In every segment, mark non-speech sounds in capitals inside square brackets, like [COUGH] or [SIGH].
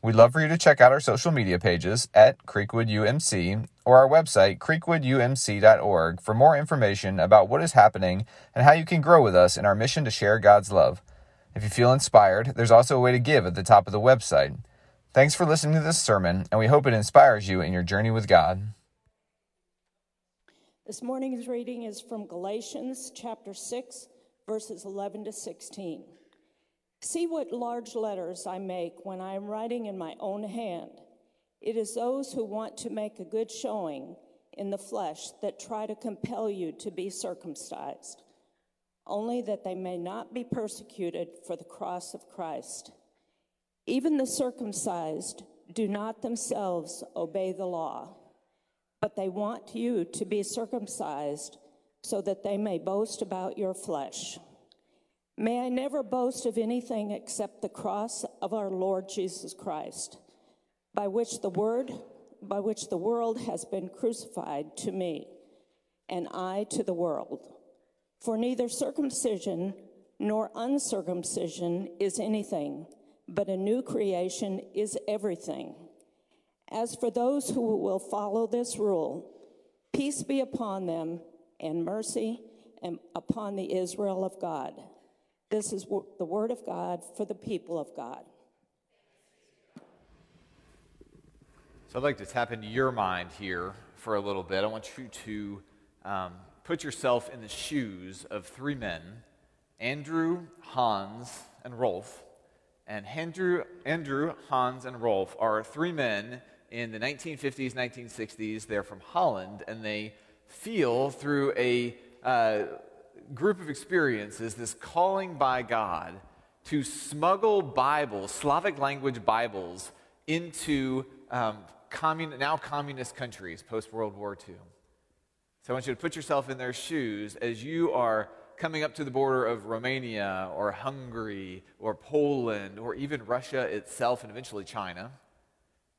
We'd love for you to check out our social media pages at Creekwood UMC or our website, creekwoodumc.org, for more information about what is happening and how you can grow with us in our mission to share God's love. If you feel inspired, there's also a way to give at the top of the website. Thanks for listening to this sermon, and we hope it inspires you in your journey with God. This morning's reading is from Galatians chapter 6, verses 11 to 16. See what large letters I make when I am writing in my own hand. It is those who want to make a good showing in the flesh that try to compel you to be circumcised, only that they may not be persecuted for the cross of Christ. Even the circumcised do not themselves obey the law, but they want you to be circumcised so that they may boast about your flesh. May I never boast of anything except the cross of our Lord Jesus Christ, by which the word by which the world has been crucified to me, and I to the world. For neither circumcision nor uncircumcision is anything, but a new creation is everything. As for those who will follow this rule, peace be upon them and mercy and upon the Israel of God. This is the word of God for the people of God. So I'd like to tap into your mind here for a little bit. I want you to um, put yourself in the shoes of three men Andrew, Hans, and Rolf. And Andrew, Andrew, Hans, and Rolf are three men in the 1950s, 1960s. They're from Holland, and they feel through a uh, group of experiences, this calling by God to smuggle Bibles, Slavic language Bibles, into um, commun- now communist countries post World War II. So I want you to put yourself in their shoes as you are coming up to the border of Romania or Hungary or Poland or even Russia itself and eventually China.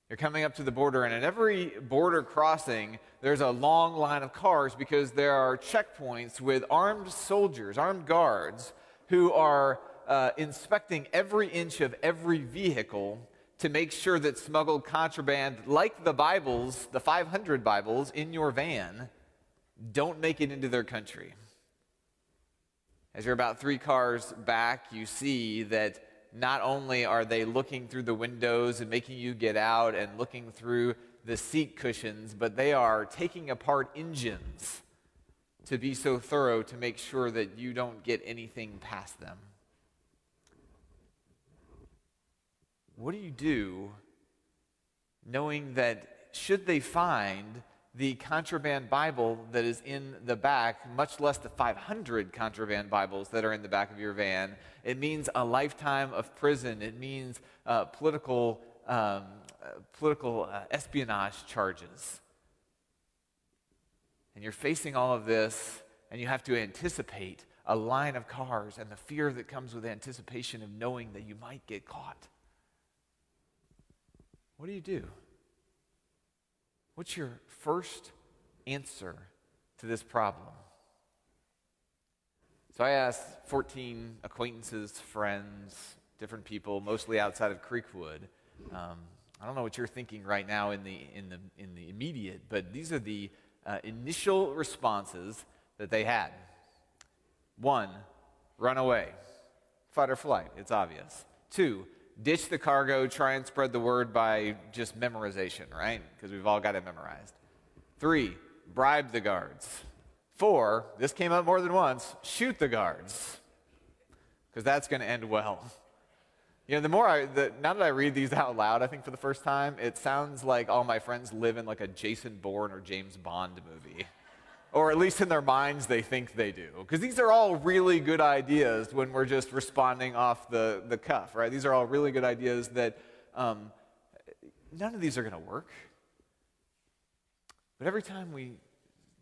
You're coming up to the border, and at every border crossing, there's a long line of cars because there are checkpoints with armed soldiers, armed guards, who are uh, inspecting every inch of every vehicle to make sure that smuggled contraband, like the Bibles, the 500 Bibles in your van, don't make it into their country. As you're about three cars back, you see that not only are they looking through the windows and making you get out and looking through the seat cushions, but they are taking apart engines to be so thorough to make sure that you don't get anything past them. What do you do knowing that should they find the contraband Bible that is in the back, much less the 500 contraband Bibles that are in the back of your van. It means a lifetime of prison. It means uh, political, um, uh, political uh, espionage charges. And you're facing all of this, and you have to anticipate a line of cars and the fear that comes with anticipation of knowing that you might get caught. What do you do? What's your first answer to this problem? So I asked 14 acquaintances, friends, different people, mostly outside of Creekwood. Um, I don't know what you're thinking right now in the, in the, in the immediate, but these are the uh, initial responses that they had. One, run away. Fight or flight, it's obvious. Two, ditch the cargo, try and spread the word by just memorization, right? Because we've all got it memorized. Three, bribe the guards. Four, this came up more than once, shoot the guards. Because that's going to end well. You know, the more I, the, now that I read these out loud, I think for the first time, it sounds like all my friends live in like a Jason Bourne or James Bond movie or at least in their minds they think they do. Because these are all really good ideas when we're just responding off the, the cuff, right? These are all really good ideas that um, none of these are going to work. But every time we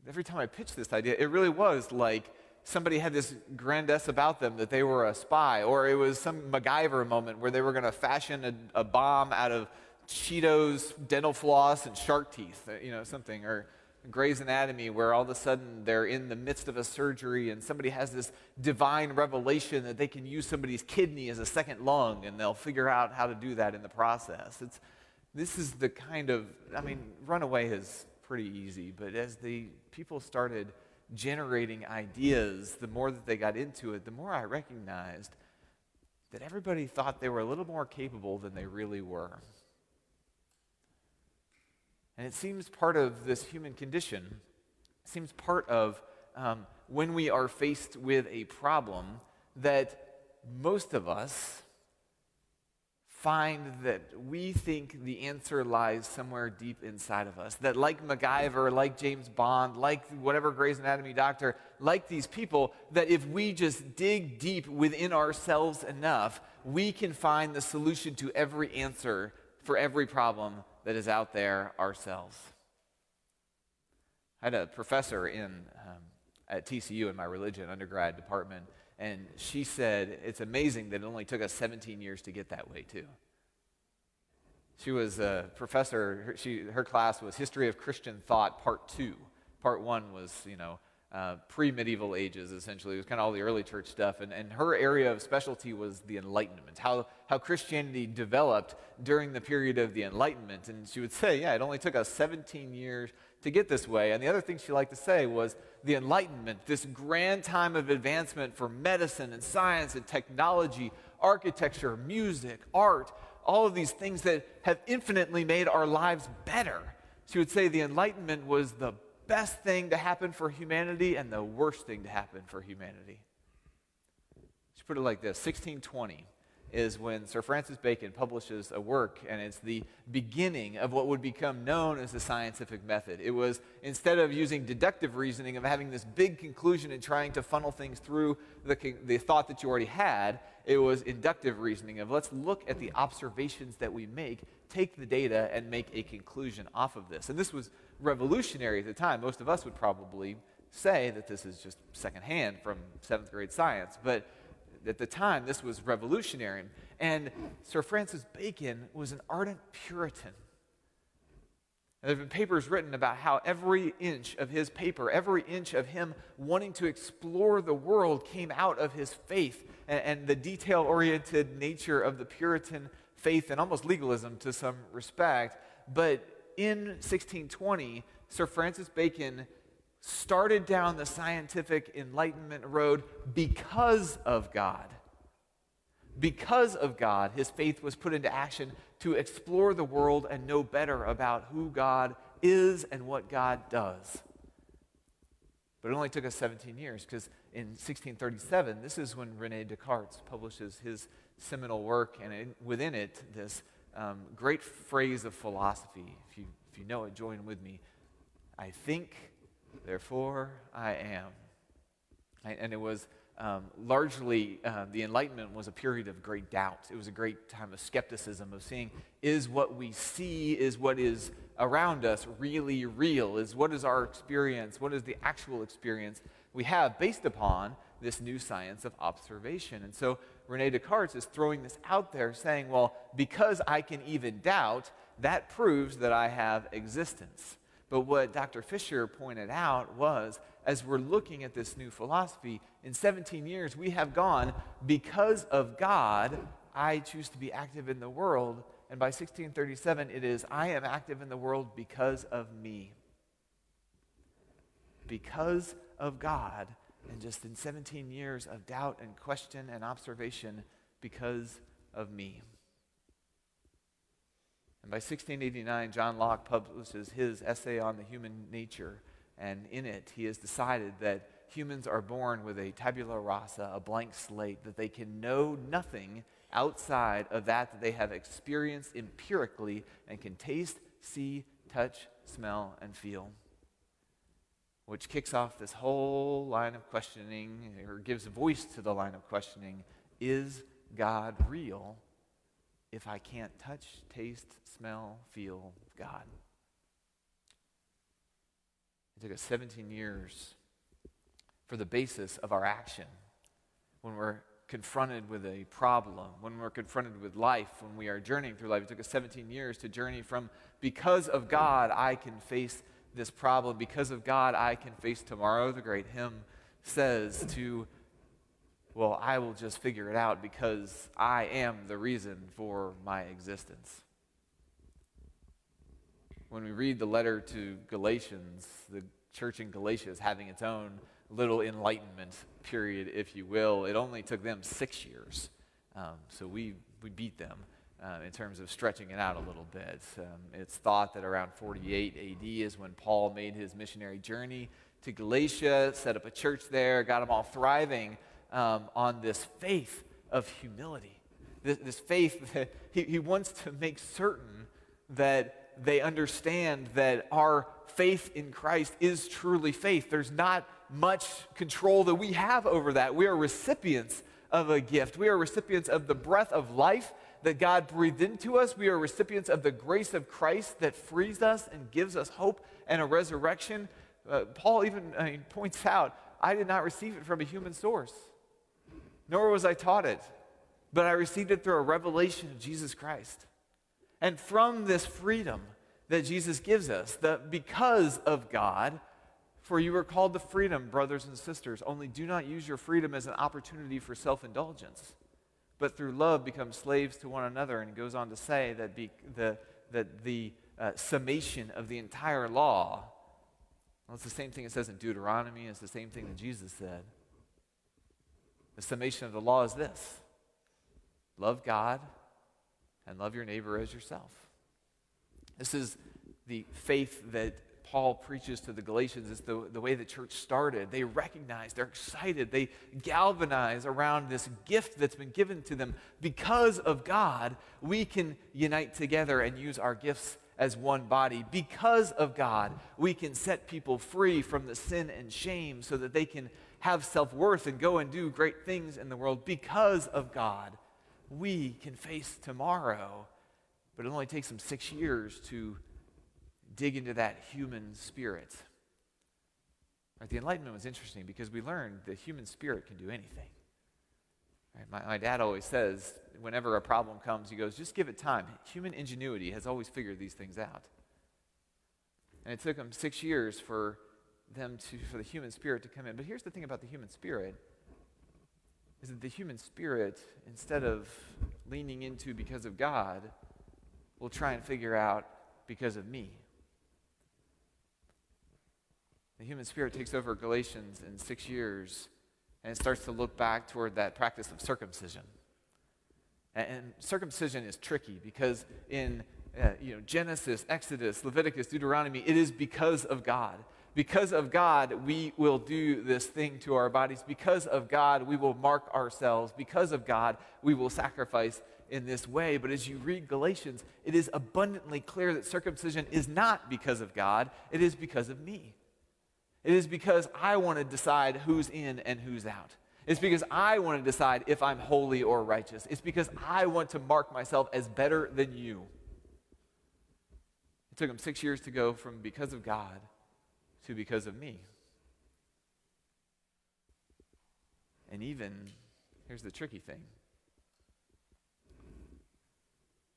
every time I pitched this idea, it really was like somebody had this grandesse about them that they were a spy, or it was some MacGyver moment where they were going to fashion a, a, bomb out of Cheetos, dental floss, and shark teeth, uh, you know, something, or Grey's Anatomy, where all of a sudden they're in the midst of a surgery and somebody has this divine revelation that they can use somebody's kidney as a second lung, and they'll figure out how to do that in the process. It's, this is the kind of, I mean, Runaway is pretty easy, but as the people started generating ideas, the more that they got into it, the more I recognized that everybody thought they were a little more capable than they really were. And it seems part of this human condition, seems part of um, when we are faced with a problem that most of us find that we think the answer lies somewhere deep inside of us. That, like MacGyver, like James Bond, like whatever Grey's Anatomy doctor, like these people, that if we just dig deep within ourselves enough, we can find the solution to every answer for every problem that is out there ourselves. I had a professor in, um, at TCU in my religion undergrad department and she said, It's amazing that it only took us 17 years to get that way, too. She was a professor, her, she, her class was History of Christian Thought, Part 2. Part 1 was, you know, uh, pre medieval ages, essentially. It was kind of all the early church stuff. And, and her area of specialty was the Enlightenment, how, how Christianity developed during the period of the Enlightenment. And she would say, yeah, it only took us 17 years to get this way. And the other thing she liked to say was the Enlightenment, this grand time of advancement for medicine and science and technology, architecture, music, art, all of these things that have infinitely made our lives better. She would say the Enlightenment was the best thing to happen for humanity and the worst thing to happen for humanity. She put it like this 1620 is when Sir Francis Bacon publishes a work, and it's the beginning of what would become known as the scientific method. It was instead of using deductive reasoning, of having this big conclusion and trying to funnel things through the, the thought that you already had, it was inductive reasoning of let's look at the observations that we make, take the data, and make a conclusion off of this. And this was revolutionary at the time. Most of us would probably say that this is just secondhand from seventh grade science, but at the time, this was revolutionary. And Sir Francis Bacon was an ardent Puritan. there have been papers written about how every inch of his paper, every inch of him wanting to explore the world came out of his faith and, and the detail oriented nature of the Puritan faith and almost legalism to some respect. But in 1620, Sir Francis Bacon started down the scientific enlightenment road because of God. Because of God, his faith was put into action to explore the world and know better about who God is and what God does. But it only took us 17 years because in 1637, this is when Rene Descartes publishes his seminal work, and in, within it, this um, great phrase of philosophy. If you, if you know it, join with me. I think, Therefore, I am. And it was um, largely, uh, the Enlightenment was a period of great doubt. It was a great time of skepticism, of seeing is what we see, is what is around us really real? Is what is our experience? What is the actual experience we have based upon this new science of observation? And so Rene Descartes is throwing this out there saying, well, because I can even doubt, that proves that I have existence. But what Dr. Fisher pointed out was as we're looking at this new philosophy, in 17 years, we have gone, because of God, I choose to be active in the world. And by 1637, it is, I am active in the world because of me. Because of God. And just in 17 years of doubt and question and observation, because of me. And by 1689, John Locke publishes his essay on the human nature. And in it, he has decided that humans are born with a tabula rasa, a blank slate, that they can know nothing outside of that that they have experienced empirically and can taste, see, touch, smell, and feel. Which kicks off this whole line of questioning, or gives voice to the line of questioning is God real? if I can't touch, taste, smell, feel God? It took us 17 years for the basis of our action when we're confronted with a problem, when we're confronted with life, when we are journeying through life. It took us 17 years to journey from because of God, I can face this problem. Because of God, I can face tomorrow. The great hymn says to, well, I will just figure it out because I am the reason for my existence. When we read the letter to Galatians, the church in Galatia is having its own little enlightenment period, if you will. It only took them six years. Um, so we, we beat them uh, in terms of stretching it out a little bit. Um, it's thought that around 48 AD is when Paul made his missionary journey to Galatia, set up a church there, got them all thriving um, on this faith of humility. This, this faith [LAUGHS] that he, he wants to make certain that they understand that our faith in Christ is truly faith. There's not much control that we have over that. We are recipients of a gift. We are recipients of the breath of life that God breathed into us. We are recipients of the grace of Christ that frees us and gives us hope and a resurrection. Uh, Paul even I mean, points out, I did not receive it from a human source, nor was I taught it, but I received it through a revelation of Jesus Christ. And from this freedom that Jesus gives us, that because of God, for you are called to freedom, brothers and sisters, only do not use your freedom as an opportunity for self indulgence, but through love become slaves to one another. And goes on to say that be, the, that the uh, summation of the entire law, well, it's the same thing it says in Deuteronomy, it's the same thing that Jesus said. The summation of the law is this love God and love your neighbor as yourself. This is the faith that Paul preaches to the Galatians. It's the, the way the church started. They recognize, they're excited, they galvanize around this gift that's been given to them. Because of God, we can unite together and use our gifts as one body. Because of God, we can set people free from the sin and shame so that they can have self worth and go and do great things in the world. Because of God, we can face tomorrow, but it only takes them six years to dig into that human spirit. Right, the Enlightenment was interesting because we learned the human spirit can do anything. Right, my, my dad always says, whenever a problem comes, he goes, just give it time. Human ingenuity has always figured these things out. And it took them six years for them to, for the human spirit to come in. But here's the thing about the human spirit is that the human spirit, instead of leaning into because of God, will try and figure out because of me. The human spirit takes over Galatians in six years and it starts to look back toward that practice of circumcision. And, and circumcision is tricky because in uh, you know, Genesis, Exodus, Leviticus, Deuteronomy, it is because of God. Because of God, we will do this thing to our bodies. Because of God, we will mark ourselves. Because of God, we will sacrifice in this way. But as you read Galatians, it is abundantly clear that circumcision is not because of God, it is because of me. It is because I want to decide who's in and who's out. It's because I want to decide if I'm holy or righteous. It's because I want to mark myself as better than you. It took him six years to go from because of God to because of me. And even, here's the tricky thing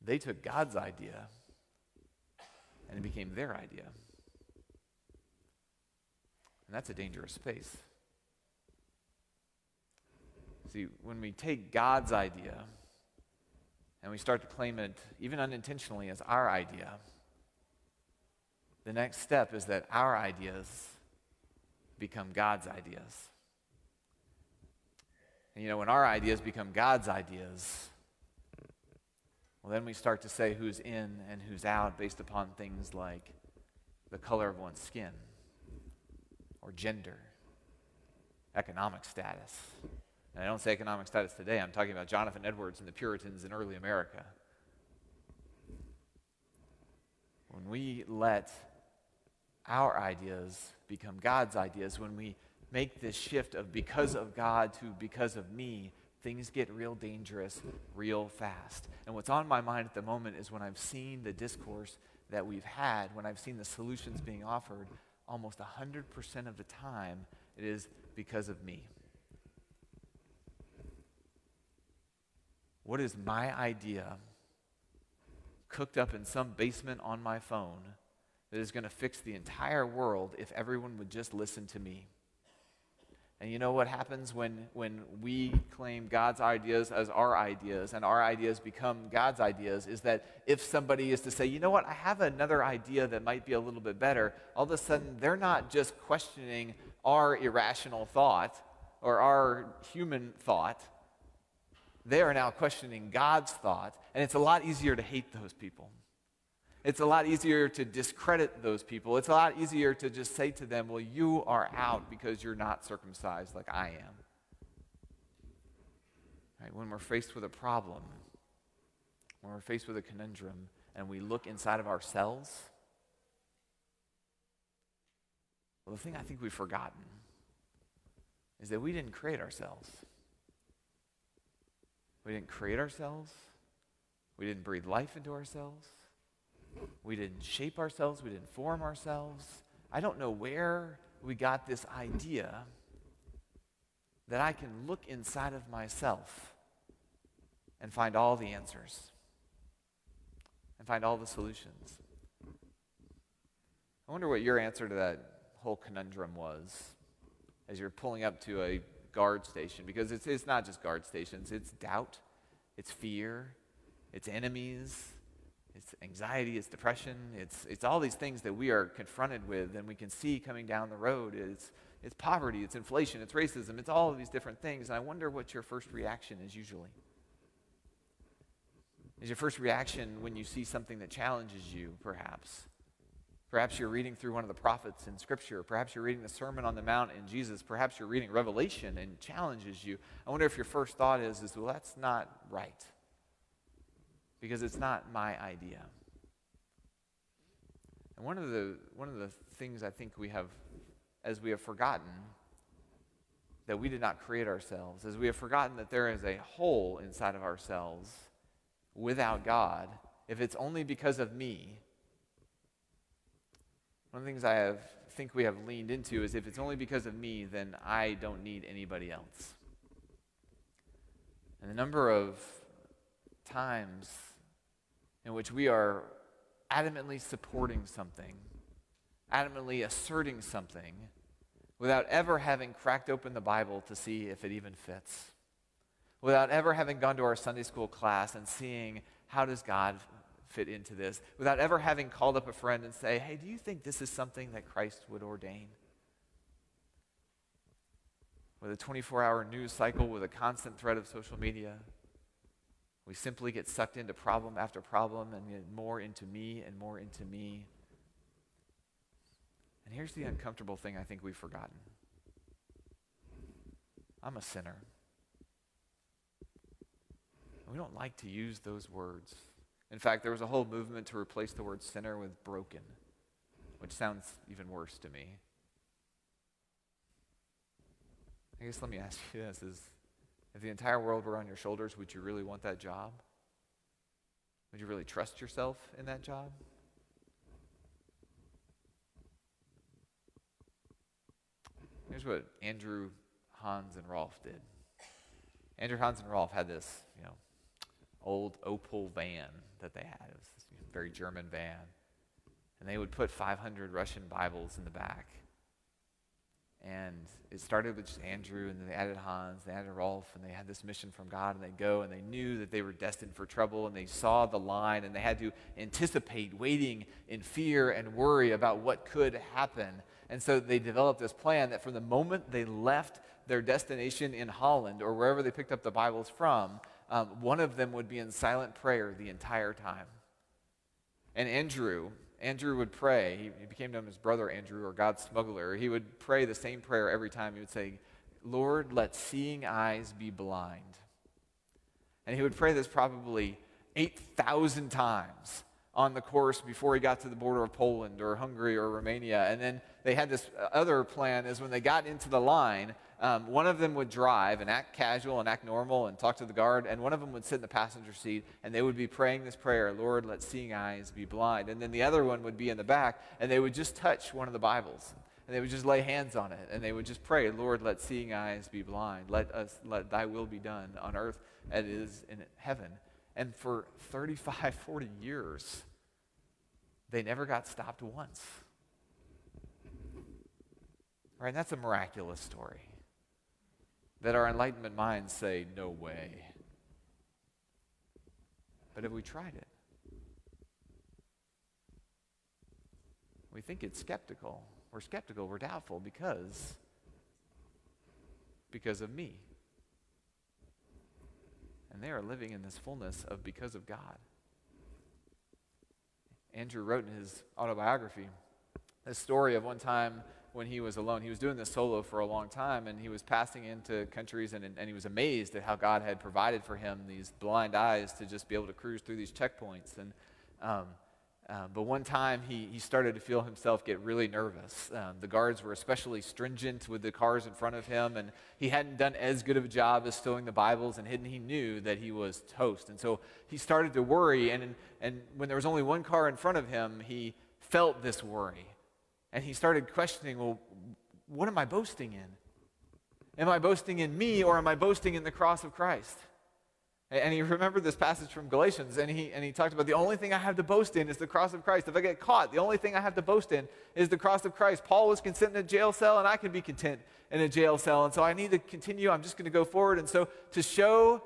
they took God's idea and it became their idea. And that's a dangerous space. See, when we take God's idea and we start to claim it, even unintentionally, as our idea, the next step is that our ideas become God's ideas. And you know, when our ideas become God's ideas, well, then we start to say who's in and who's out based upon things like the color of one's skin or gender, economic status. And I don't say economic status today, I'm talking about Jonathan Edwards and the Puritans in early America. When we let our ideas become God's ideas, when we make this shift of because of God to because of me, things get real dangerous real fast. And what's on my mind at the moment is when I've seen the discourse that we've had, when I've seen the solutions being offered, almost 100% of the time, it is because of me. What is my idea cooked up in some basement on my phone that is going to fix the entire world if everyone would just listen to me? And you know what happens when, when we claim God's ideas as our ideas and our ideas become God's ideas is that if somebody is to say, you know what, I have another idea that might be a little bit better, all of a sudden they're not just questioning our irrational thought or our human thought. They are now questioning God's thought. And it's a lot easier to hate those people. It's a lot easier to discredit those people. It's a lot easier to just say to them, well, you are out because you're not circumcised like I am. Right? When we're faced with a problem, when we're faced with a conundrum, and we look inside of ourselves, well, the thing I think we've forgotten is that we didn't create ourselves. We didn't create ourselves. We didn't breathe life into ourselves. We didn't shape ourselves, we didn't form ourselves. I don't know where we got this idea that I can look inside of myself and find all the answers and find all the solutions. I wonder what your answer to that whole conundrum was as you're pulling up to a guard station, because it's, it's not just guard stations, it's doubt, it's fear, it's enemies, it's anxiety, it's depression, it's, it's all these things that we are confronted with and we can see coming down the road. It's, it's poverty, it's inflation, it's racism, it's all of these different things. And I wonder what your first reaction is usually. Is your first reaction when you see something that challenges you, perhaps? Perhaps you're reading through one of the prophets in Scripture. Perhaps you're reading the Sermon on the Mount in Jesus. Perhaps you're reading Revelation and challenges you. I wonder if your first thought is, is well, that's not right because it's not my idea. And one of the, one of the things I think we have, as we have forgotten that we did not create ourselves, as we have forgotten that there is a hole inside of ourselves without God, if it's only because of me, one of the things I have, think we have leaned into is if it's only because of me, then I don't need anybody else. And the number of times in which we are adamantly supporting something, adamantly asserting something, without ever having cracked open the Bible to see if it even fits, without ever having gone to our Sunday school class and seeing how does God fit into this, without ever having called up a friend and say, hey, do you think this is something that Christ would ordain? With a 24 hour news cycle, with a constant threat of social media, we simply get sucked into problem after problem and more into me and more into me. And here's the uncomfortable thing I think we've forgotten I'm a sinner. We don't like to use those words. In fact, there was a whole movement to replace the word sinner with broken, which sounds even worse to me. I guess let me ask you this is if the entire world were on your shoulders, would you really want that job? Would you really trust yourself in that job? Here's what Andrew, Hans, and Rolf did. Andrew, Hans, and Rolf had this, you know, old Opel van that they had. It was this very German van. And they would put 500 Russian Bibles in the back. And it started with just Andrew, and then they added Hans, they added Rolf, and they had this mission from God, and they go, and they knew that they were destined for trouble, and they saw the line, and they had to anticipate, waiting in fear and worry about what could happen. And so they developed this plan that from the moment they left their destination in Holland or wherever they picked up the Bibles from, um, one of them would be in silent prayer the entire time. And Andrew, Andrew would pray. He, he became known as Brother Andrew or God's smuggler. He would pray the same prayer every time. He would say, Lord, let seeing eyes be blind. And he would pray this probably 8,000 times on the course before he got to the border of Poland or Hungary or Romania. And then they had this other plan is when they got into the line, um, one of them would drive and act casual and act normal and talk to the guard, and one of them would sit in the passenger seat and they would be praying this prayer Lord, let seeing eyes be blind. And then the other one would be in the back and they would just touch one of the Bibles. and they would just lay hands on it and they would just pray, Lord, let seeing eyes be blind. Let us let thy will be done on earth as it is in heaven. And for 35, 40 years, they never got stopped once. Right? And that's a miraculous story. That our enlightenment minds say, no way. But have we tried it? We think it's skeptical. We're skeptical, we're doubtful because because of me. And they are living in this fullness of because of God. Andrew wrote in his autobiography a story of one time when he was alone. He was doing this solo for a long time, and he was passing into countries, and, and he was amazed at how God had provided for him these blind eyes to just be able to cruise through these checkpoints. And um, uh, but one time he, he started to feel himself get really nervous. Um, the guards were especially stringent with the cars in front of him, and he hadn't done as good of a job as stowing the Bibles, and he knew that he was toast. And so he started to worry, and, and when there was only one car in front of him, he felt this worry. And he started questioning, well, what am I boasting in? Am I boasting in me, or am I boasting in the cross of Christ? And he remembered this passage from Galatians, and he, and he talked about the only thing I have to boast in is the cross of Christ. If I get caught, the only thing I have to boast in is the cross of Christ. Paul was content in a jail cell, and I can be content in a jail cell. And so I need to continue. I'm just going to go forward. And so to show,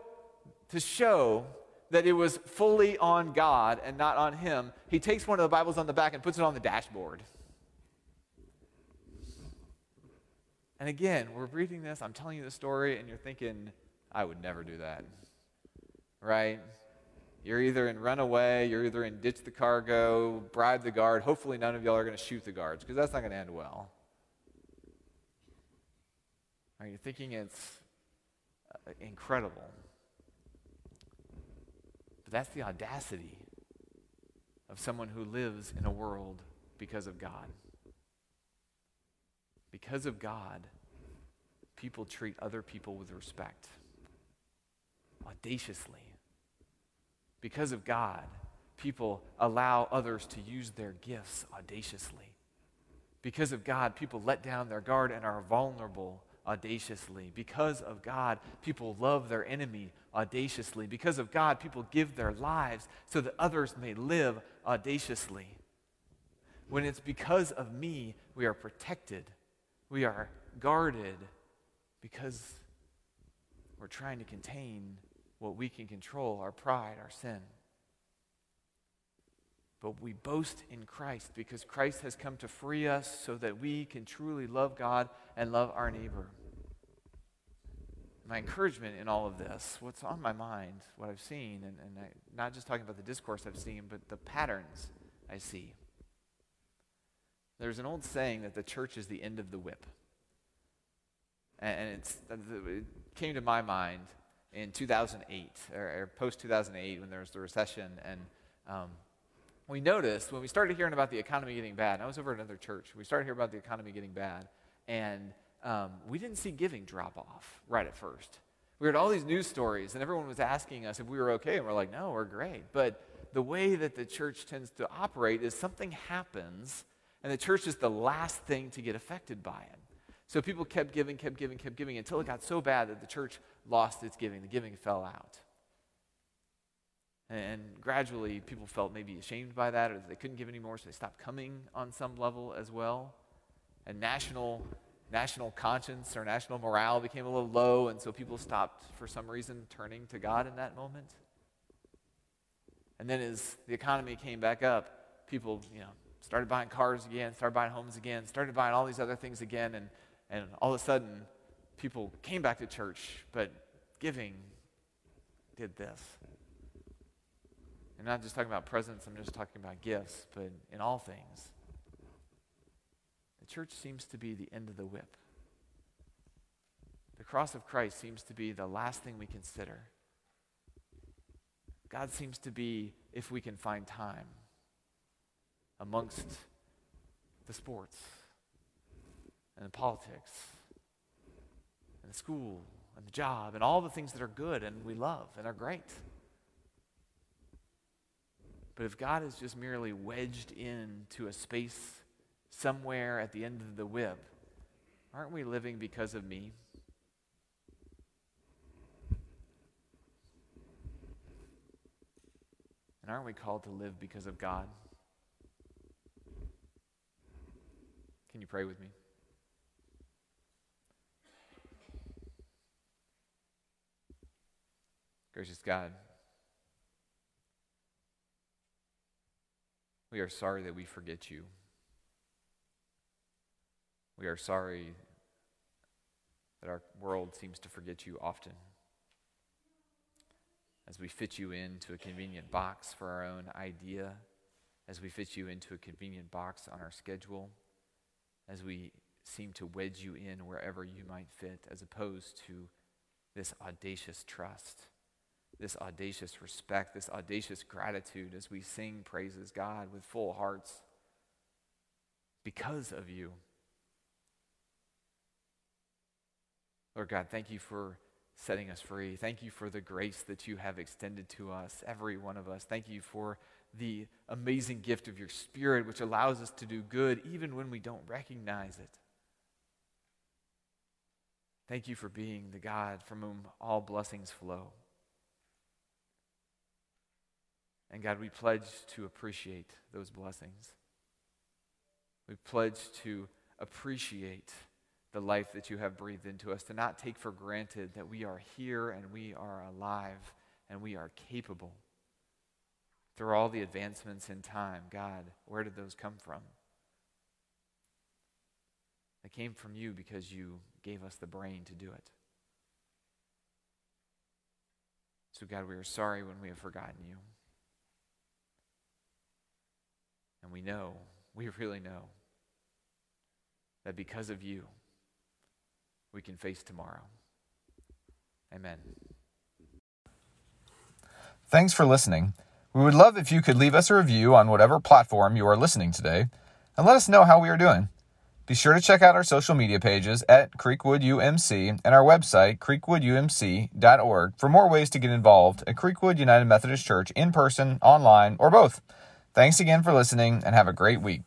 to show that it was fully on God and not on him, he takes one of the Bibles on the back and puts it on the dashboard. And again, we're reading this, I'm telling you the story, and you're thinking, I would never do that right? You're either in run away, you're either in ditch the cargo, bribe the guard. Hopefully, none of y'all are going to shoot the guards because that's not going to end well. Are you thinking it's uh, incredible? But that's the audacity of someone who lives in a world because of God. Because of God, people treat other people with respect audaciously because of God, people allow others to use their gifts audaciously. Because of God, people let down their guard and are vulnerable audaciously. Because of God, people love their enemy audaciously. Because of God, people give their lives so that others may live audaciously. When it's because of me, we are protected, we are guarded because we're trying to contain what we can control our pride, our sin. But we boast in Christ because Christ has come to free us so that we can truly love God and love our neighbor. My encouragement in all of this, what's on my mind, what I've seen, and, and I, not just talking about the discourse I've seen, but the patterns I see. There's an old saying that the church is the end of the whip. And, it came to my mind in 2008 or, or post 2008 when there was the recession. And um, we noticed when we started hearing about the economy getting bad i was over at another church we started hearing about the economy getting bad and um, we didn't see giving drop off right at first. We heard all these news stories and everyone was asking us if we were okay and we're like no we're great. But the way that the church tends to operate is something happens and the church is the last thing to get affected by it. So people kept giving, kept giving, kept giving until it got so bad that the church lost its giving. The giving fell out. And gradually, people felt maybe ashamed by that or that they couldn't give anymore, so they stopped coming on some level as well. And national, national conscience or national morale became a little low, and so people stopped, for some reason, turning to God in that moment. And then as the economy came back up, people, you know, started buying cars again, started buying homes again, started buying all these other things again, and and all of a sudden, people came back to church, but giving did this. I'm not just talking about presents, I'm just talking about gifts, but in all things. The church seems to be the end of the whip. The cross of Christ seems to be the last thing we consider. God seems to be, if we can find time, amongst the sports and the politics and the school and the job and all the things that are good and we love and are great. But if God is just merely wedged into a space somewhere at the end of the whip, aren't we living because of me? And aren't we called to live because of God? Can you pray with me? Gracious God, we are sorry that we forget you. We are sorry that our world seems to forget you often. As we fit you into a convenient box for our own idea, as we fit you into a convenient box on our schedule, as we seem to wedge you in wherever you might fit, as opposed to this audacious trust this audacious respect, this audacious gratitude as we sing praises God with full hearts because of you. Lord God, thank you for setting us free. Thank you for the grace that you have extended to us, every one of us. Thank you for the amazing gift of your Spirit, which allows us to do good even when we don't recognize it. Thank you for being the God from whom all blessings flow. And God, we pledge to appreciate those blessings. We pledge to appreciate the life that you have breathed into us, to not take for granted that we are here and we are alive and we are capable. Through all the advancements in time, God, where did those come from? They came from you because you gave us the brain to do it. So, God, we are sorry when we have forgotten you. And we know, we really know, that because of you, we can face tomorrow. Amen. Thanks for listening. We would love if you could leave us a review on whatever platform you are listening today and let us know how we are doing. Be sure to check out our social media pages at Creekwood UMC and our website, creekwoodumc.org, for more ways to get involved at Creekwood United Methodist Church in person, online, or both. Thanks again for listening and have a great week.